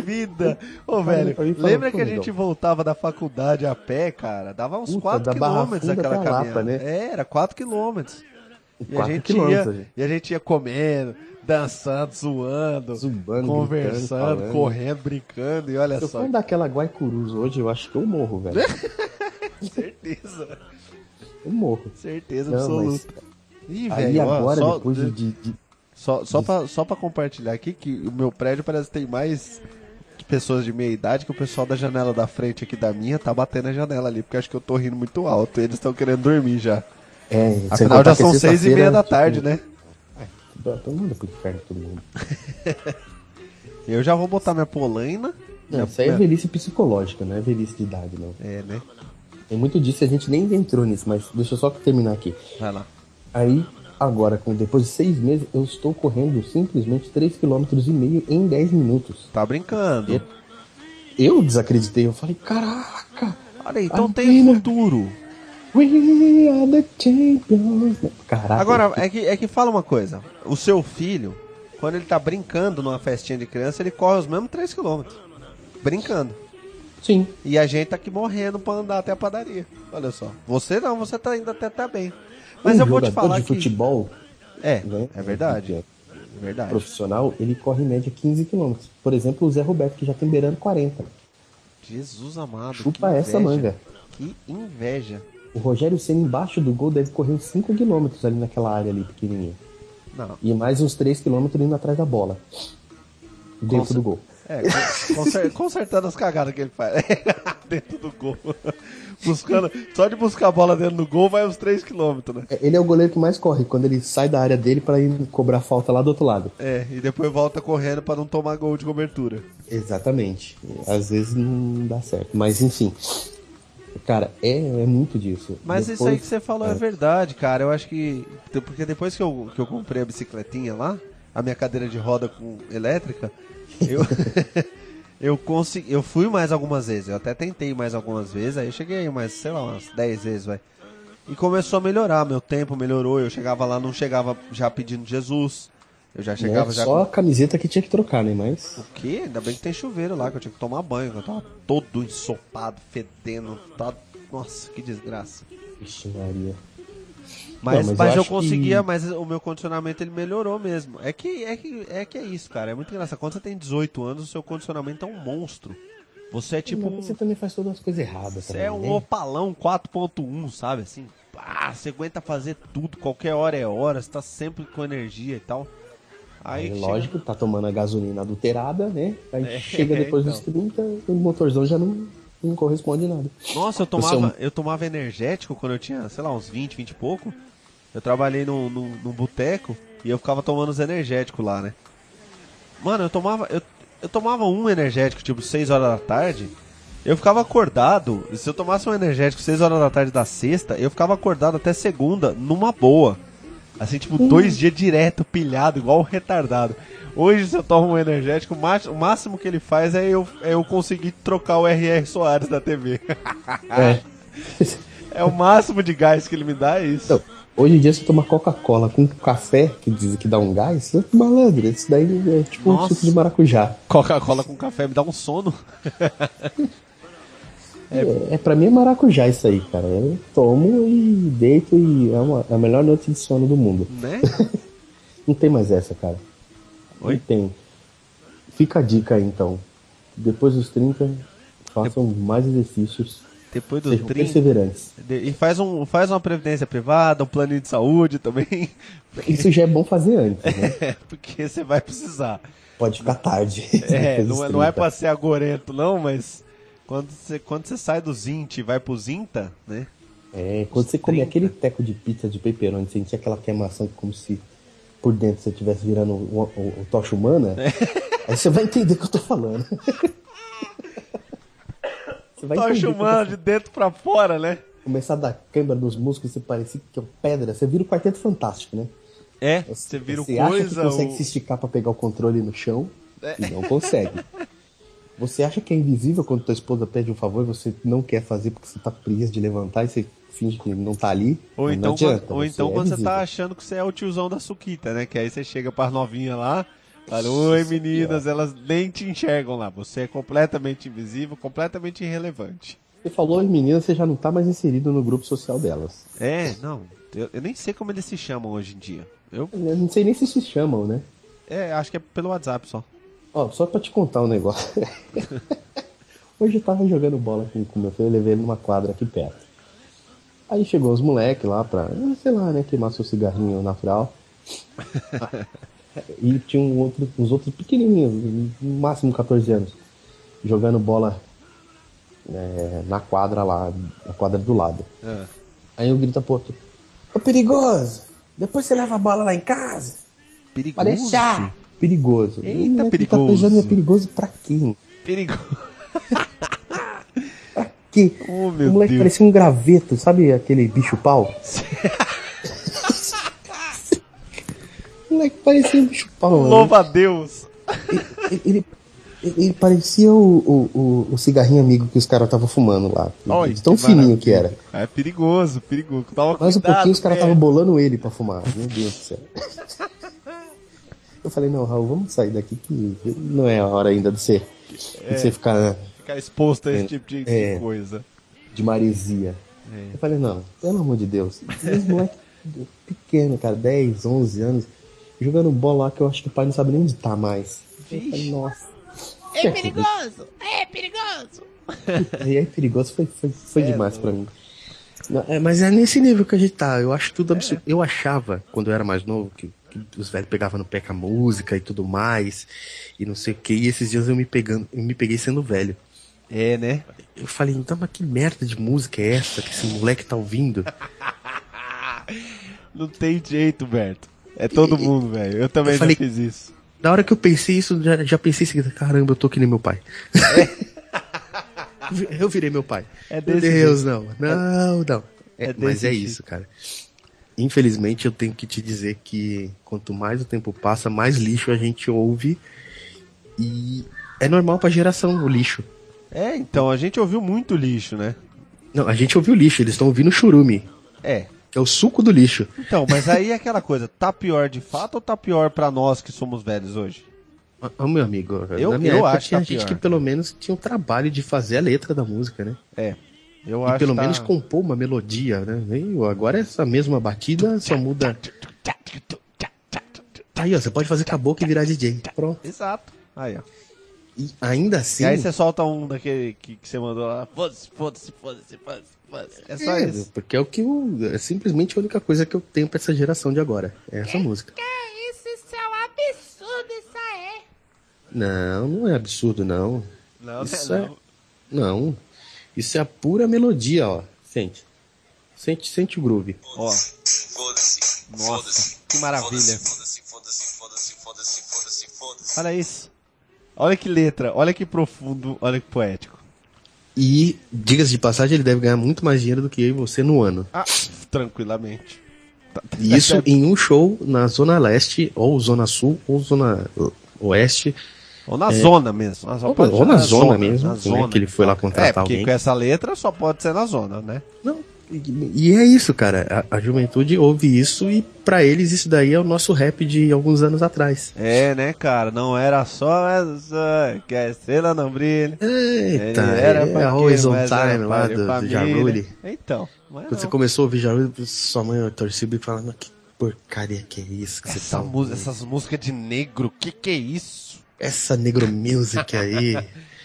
vida. Ô, velho, lembra que a gente voltava da faculdade a pé, cara? Dava uns 4 quilômetros aquela caminhada. né? É, era 4 quilômetros. E a, gente ia, e a gente ia comendo, dançando, zoando, Zumbando, conversando, gritando, correndo, brincando, e olha Se só. Se eu for daquela Guaicurus hoje, eu acho que eu morro, velho. [laughs] Certeza. Eu morro. Certeza Não, absoluta. Mas... Ih, velho, Aí agora, ó, depois de, de, de só, só, pra, só pra compartilhar aqui que o meu prédio parece que tem mais pessoas de meia idade que o pessoal da janela da frente aqui da minha tá batendo a janela ali, porque acho que eu tô rindo muito alto. E eles estão querendo dormir já. É, Afinal já são seis e meia da tipo, tarde, tipo... né? É, todo mundo pro inferno, todo mundo. eu já vou botar minha polaina. Não, isso aí é velhice psicológica, não é velhice de idade, não. É, né? Tem muito disso, a gente nem entrou nisso, mas deixa eu só terminar aqui. Vai lá. Aí, Agora, depois de seis meses, eu estou correndo simplesmente 3,5 km em 10 minutos. Tá brincando. Eu, eu desacreditei, eu falei, caraca! Olha aí, então tem futuro. We are the champions. Caraca. Agora, é que, é que fala uma coisa. O seu filho, quando ele tá brincando numa festinha de criança, ele corre os mesmos 3 km. Brincando. Sim. E a gente tá aqui morrendo pra andar até a padaria. Olha só. Você não, você tá indo até tá bem. Mas um eu vou te falar de que... futebol, é, né, é verdade. É verdade. Profissional, ele corre em média 15 km. Por exemplo, o Zé Roberto, que já tem beirando 40. Jesus amado. Chupa essa manga. Que inveja. O Rogério Senna embaixo do gol deve correr uns 5 km ali naquela área ali pequenininha. Não. E mais uns 3 km indo atrás da bola. Dentro do gol. É, consertando as cagadas que ele faz. [laughs] dentro do gol. Buscando, só de buscar a bola dentro do gol vai uns 3km, né? É, ele é o goleiro que mais corre, quando ele sai da área dele para ir cobrar falta lá do outro lado. É, e depois volta correndo para não tomar gol de cobertura. Exatamente. Às vezes não dá certo, mas enfim. Cara, é, é muito disso. Mas depois... isso aí que você falou é. é. verdade, cara. Eu acho que. Porque depois que eu, que eu comprei a bicicletinha lá, a minha cadeira de roda com elétrica, eu. [laughs] eu consegui. Eu fui mais algumas vezes. Eu até tentei mais algumas vezes. Aí eu cheguei mais, sei lá, umas 10 vezes, vai. E começou a melhorar. Meu tempo melhorou. Eu chegava lá, não chegava já pedindo Jesus. Eu já chegava é, já. Só a camiseta que tinha que trocar, né? Mas. O quê? Ainda bem que tem chuveiro lá, que eu tinha que tomar banho, que eu tava todo ensopado, fedendo. Tá... Nossa, que desgraça. Vixe, Maria. Mas, não, mas, mas eu, eu conseguia, que... mas o meu condicionamento ele melhorou mesmo. É que, é que é que é isso, cara. É muito engraçado. Quando você tem 18 anos, o seu condicionamento é um monstro. Você é tipo. Não, você também faz todas as coisas erradas. Você também, é um né? opalão 4.1, sabe? Assim, pá, você aguenta fazer tudo, qualquer hora é hora, você tá sempre com energia e tal. Aí, Aí lógico, tá tomando a gasolina adulterada, né? Aí é, chega [laughs] depois então. dos 30, o motorzão já não, não corresponde nada. Nossa, eu tomava, eu tomava energético quando eu tinha, sei lá, uns 20, 20 e pouco. Eu trabalhei num, num, num boteco e eu ficava tomando os energéticos lá, né? Mano, eu tomava. Eu, eu tomava um energético, tipo, 6 horas da tarde. Eu ficava acordado. Se eu tomasse um energético 6 horas da tarde da sexta, eu ficava acordado até segunda, numa boa. Assim, tipo, uhum. dois dias direto, pilhado, igual um retardado. Hoje, se eu tomo um energético, o máximo que ele faz é eu, é eu conseguir trocar o RR Soares da TV. É. [laughs] é o máximo de gás que ele me dá, é isso. Então, hoje em dia, se toma Coca-Cola com café, que diz que dá um gás, é malandro. Isso daí é tipo Nossa. um suco de maracujá. Coca-Cola com café me dá um sono. [laughs] É, é, pra mim é maracujá isso aí, cara. Eu tomo e deito e é, uma, é a melhor noite de sono do mundo. Né? [laughs] Não tem mais essa, cara. Oi? Não tem. Fica a dica aí, então. Depois dos 30, façam mais exercícios. Depois dos 30. Perseverantes. E faz, um, faz uma previdência privada, um plano de saúde também. [laughs] Isso já é bom fazer antes, né? É, [laughs] porque você vai precisar. Pode ficar tarde. [laughs] É, não, é, não é pra ser agorento, não, mas quando você, quando você sai do Zint e vai pro Zinta, né? É, quando você come aquele teco de pizza de pepperoni, sentir aquela queimação como se por dentro você estivesse virando o, o, o tocha humana, é. aí você vai entender o que eu tô falando. Você vai tocha humana de dentro pra fora, né? Começar a dar câimbra nos músculos, você parecia que é pedra. Você vira o quarteto fantástico, né? É, você vira você coisa... Você acha que consegue ou... se esticar pra pegar o controle no chão é. e não consegue. [laughs] Você acha que é invisível quando tua esposa pede um favor e você não quer fazer porque você tá preso de levantar e você finge que não tá ali? Ou então, adianta, quando, ou então é quando você tá achando que você é o tiozão da suquita, né? Que aí você chega para novinha lá, fala, oi meninas, elas nem te enxergam lá. Você é completamente invisível, completamente irrelevante. Você falou em meninas, você já não tá mais inserido no grupo social delas. É, não. Eu, eu nem sei como eles se chamam hoje em dia. Eu... eu não sei nem se se chamam, né? É, acho que é pelo WhatsApp só. Ó, só pra te contar um negócio. [laughs] Hoje eu tava jogando bola com, com meu filho, eu levei ele numa quadra aqui perto. Aí chegou os moleques lá pra, sei lá, né, queimar seu cigarrinho natural. [laughs] e tinha um outro, uns outros pequenininhos, no máximo 14 anos, jogando bola é, na quadra lá, na quadra do lado. É. Aí eu grito pro outro, ô perigoso, depois você leva a bola lá em casa. Perigoso? Pra deixar perigoso. Eita, é perigoso. Tá é perigoso pra quem? Perigoso. [laughs] pra quê? Oh, meu o moleque Deus. parecia um graveto, sabe aquele bicho-pau? [laughs] moleque parecia um bicho-pau. Louva a Deus. Ele, ele, ele, parecia o, o, o, cigarrinho amigo que os caras estavam fumando lá. Oi, tão que fininho maravilha. que era. É perigoso, perigoso. Tava Mais um pouquinho os caras estavam bolando ele pra fumar. Meu Deus do céu. Eu falei, não, Raul, vamos sair daqui que não é a hora ainda de você, é, de você ficar. Ficar exposto a esse é, tipo de, é, coisa. De maresia. É. Eu falei, não, pelo amor de Deus. Esse moleque pequeno, cara, 10, 11 anos, jogando bola lá que eu acho que o pai não sabe nem onde tá mais. Falei, nossa. É perigoso! É perigoso! [laughs] e aí, perigoso foi, foi, foi é, demais para mim. É, mas é nesse nível que a gente tá. Eu acho tudo absurdo. Eu achava, quando eu era mais novo, que os velhos pegavam no pé com a música e tudo mais, e não sei o que, e esses dias eu me, pegando, eu me peguei sendo velho. É, né? Eu falei, então, mas que merda de música é essa que esse moleque tá ouvindo? [laughs] não tem jeito, Berto. É todo mundo, velho. Eu também eu falei, fiz isso. Na hora que eu pensei isso, já, já pensei em seguida, caramba, eu tô que nem meu pai. É. [laughs] eu virei meu pai. É meu Deus, jeito. não. Não, não. É, é mas é isso, cara. Infelizmente, eu tenho que te dizer que quanto mais o tempo passa, mais lixo a gente ouve. E é normal pra geração o lixo. É, então, a gente ouviu muito lixo, né? Não, a gente ouviu lixo, eles estão ouvindo churume. É. É o suco do lixo. Então, mas aí é aquela coisa, tá pior de fato ou tá pior para nós que somos velhos hoje? Ô, meu amigo, eu, na minha eu época acho tinha tá gente pior. que pelo menos tinha o trabalho de fazer a letra da música, né? É. Eu e acho pelo tá... menos compor uma melodia, né? E agora essa mesma batida só muda. Aí, ó, você pode fazer com a boca e virar DJ. Pronto. Exato. Aí, ó. E ainda assim. E aí você solta um daquele que, que você mandou lá. Foda-se, foda-se, foda-se, foda-se. É só é, isso. Porque é o que eu, É simplesmente a única coisa que eu tenho pra essa geração de agora. É essa música. Que é isso? Isso é um absurdo, isso é. Não, não é absurdo, não. Não, isso é, não. Não. Isso é a pura melodia, ó. Sente. Sente, sente o groove. Ó. Foda-se. Nossa, que maravilha. Foda-se, foda-se, foda-se, foda-se, foda-se, foda-se. Olha isso. Olha que letra, olha que profundo, olha que poético. E, diga-se de passagem, ele deve ganhar muito mais dinheiro do que eu e você no ano. Ah, tranquilamente. Tá, tá Isso em um show na Zona Leste, ou Zona Sul, ou Zona Oeste. Ou na é... zona mesmo. Ou, ou na, na, zona, zona mesmo, na né, zona. que ele foi lá contratar é, porque alguém. com essa letra só pode ser na zona, né? Não, e, é isso, cara. A, a, juventude ouve isso e para eles isso daí é o nosso rap de alguns anos atrás. É, né, cara? Não era só essa que a estrela não brilha. Eita, era é a Always on Time lá do, do Jarulli. Então. Quando não. você começou a ouvir Jarulli, sua mãe torceu e falando que porcaria que é isso que Essa você tá música, Essas músicas de negro, que que é isso? Essa negro music aí. [laughs]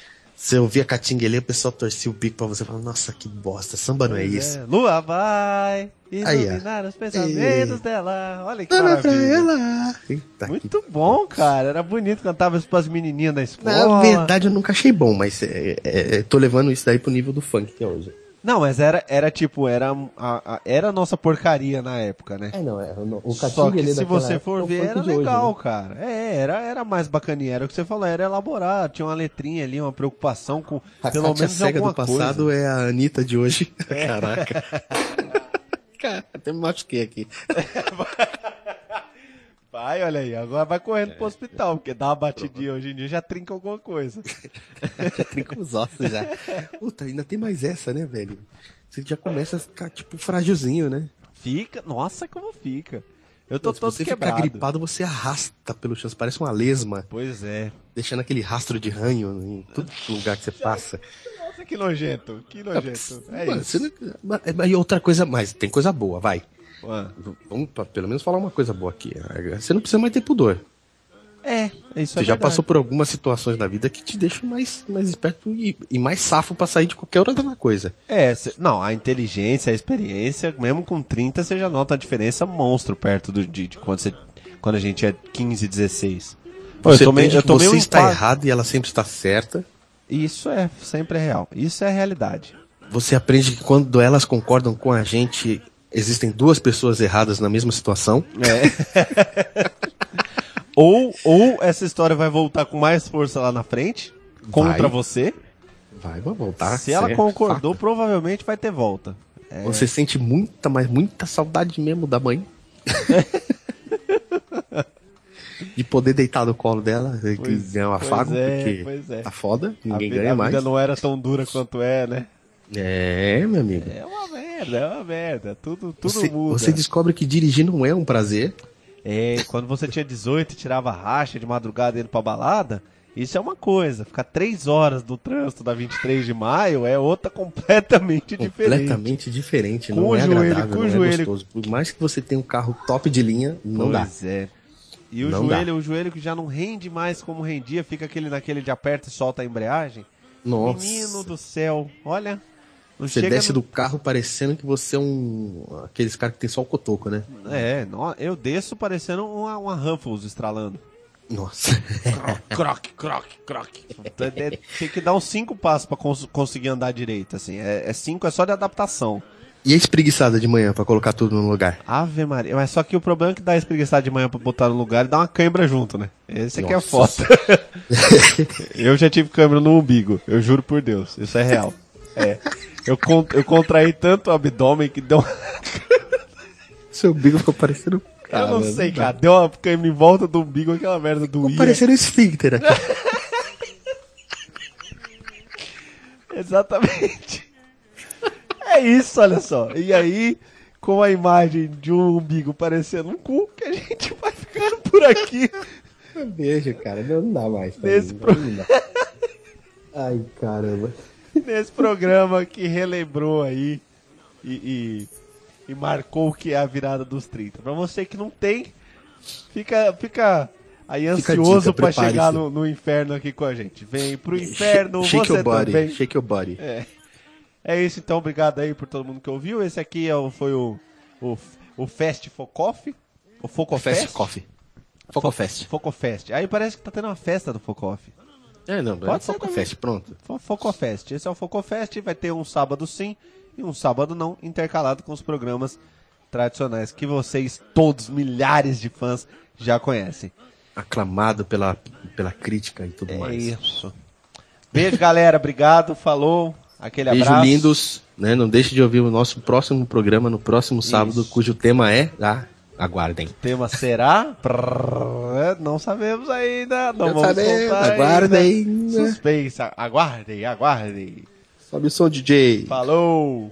Você ouvia Catinguele, o pessoal torcia o bico pra você falar, nossa, que bosta, samba não é isso. É, lua vai iluminar Aí, os pensamentos e... dela. Olha que maravilha. Eita, Muito bom, cara. Era bonito, cantava isso pras menininhas da escola. Na verdade, eu nunca achei bom, mas é, é, é tô levando isso daí pro nível do funk que é hoje. Não, mas era, era tipo, era a, a, era a nossa porcaria na época, né? É, não, é, o Só que se você for ver, era legal, hoje, né? cara. É, era, era mais bacaninha, era o que você falou, era elaborar, tinha uma letrinha ali, uma preocupação com, a pelo Kátia menos cega do passado coisa. é a Anitta de hoje. É. [laughs] Caraca. [laughs] cara, até me machuquei aqui. [laughs] Vai, olha aí, agora vai correndo pro hospital, porque dá uma batidinha hoje em dia já trinca alguma coisa. [laughs] já trinca os ossos já. Puta, ainda tem mais essa, né, velho? Você já começa a ficar, tipo, frágilzinho, né? Fica, nossa, como fica. Eu tô todo você quebrado. ficar gripado, você arrasta pelo chão, parece uma lesma. Pois é. Deixando aquele rastro de ranho em todo lugar que você passa. Nossa, que nojento, que nojento. É, é isso. Não... E outra coisa mais, tem coisa boa, vai. Vamos pelo menos falar uma coisa boa aqui. Você não precisa mais ter pudor. É, isso Você é já passou por algumas situações na vida que te deixam mais, mais esperto e, e mais safo para sair de qualquer outra coisa. É, cê, não, a inteligência, a experiência, mesmo com 30 você já nota a diferença monstro perto do, de, de quando, você, quando a gente é 15, 16. Você eu tomei, eu tomei você um está errado e ela sempre está certa. Isso é sempre é real. Isso é realidade. Você aprende que quando elas concordam com a gente, existem duas pessoas erradas na mesma situação. É. [laughs] ou, ou essa história vai voltar com mais força lá na frente, contra vai. você. Vai, vai voltar. Se ela concordou, provavelmente vai ter volta. É... Você sente muita, mas muita saudade mesmo da mãe. [laughs] de poder deitar no colo dela e ganhar um afago, é, porque é. tá foda, ninguém a ganha mais. A vida não era tão dura quanto é, né? É, meu amigo. É uma merda, é uma merda. Tudo, tudo você, muda. Você descobre que dirigir não é um prazer. É, quando você tinha 18 e tirava racha de madrugada indo pra balada, isso é uma coisa. Ficar três horas no trânsito da 23 de maio é outra [laughs] completamente diferente. Completamente diferente, com não é joelho, agradável, com não é joelho. é gostoso. Por mais que você tenha um carro top de linha, não pois dá. Pois é. E o não joelho, dá. o joelho que já não rende mais como rendia, fica aquele naquele de aperta e solta a embreagem. Nossa. Menino do céu, olha, Não você desce no... do carro parecendo que você é um. aqueles caras que tem só o cotoco, né? É, eu desço parecendo uma, uma Ruffles estralando. Nossa. croc, croc, croc. Tem que dar uns cinco passos pra cons conseguir andar direito, assim. É, é cinco, é só de adaptação. E a espreguiçada de manhã para colocar tudo no lugar? Ave Maria. Mas só que o problema é que dá a espreguiçada de manhã pra botar no lugar e dá uma cãibra junto, né? Esse aqui é a foto. [laughs] eu já tive câimbra no umbigo, eu juro por Deus. Isso é real. É. Eu, con eu contraí tanto o abdômen que deu. [laughs] Seu umbigo ficou parecendo. eu não sei, cara. Deu uma câimbra em volta do umbigo, aquela merda do Ficou parecendo esfíncter aqui. [laughs] Exatamente. É isso, olha só. E aí, com a imagem de um umbigo parecendo um cu, que a gente vai ficando por aqui. Beijo, cara. Não, não dá mais. Nesse pro... Ai, caramba. [laughs] Nesse programa que relembrou aí e, e, e, marcou o que é a virada dos 30. Pra você que não tem, fica, fica aí ansioso para chegar no, no, inferno aqui com a gente. Vem pro inferno, shake você your body, também. Shake your body. É. É isso então, obrigado aí por todo mundo que ouviu. Esse aqui é o, foi o, o, o Fest Focoff. O Focofest. Fest Coffee. Focofest. Focofest. Aí parece que tá tendo uma festa do Focoff. É, não, Pode é Focofest, pronto. Focofest. Esse é o Focofest, vai ter um sábado sim e um sábado não, intercalado com os programas tradicionais que vocês, todos, milhares de fãs, já conhecem. Aclamado pela, pela crítica e tudo é mais. Isso. Beijo, galera. Obrigado. Falou. Aquele Beijo abraço. lindos. Né? Não deixe de ouvir o nosso próximo programa no próximo sábado, Isso. cujo tema é. Ah, aguardem. O tema será? não sabemos ainda. Não, não vamos sabemos. Aguardem. Ainda. Suspensa. Aguardem, aguardem. Sobe o som, DJ. Falou.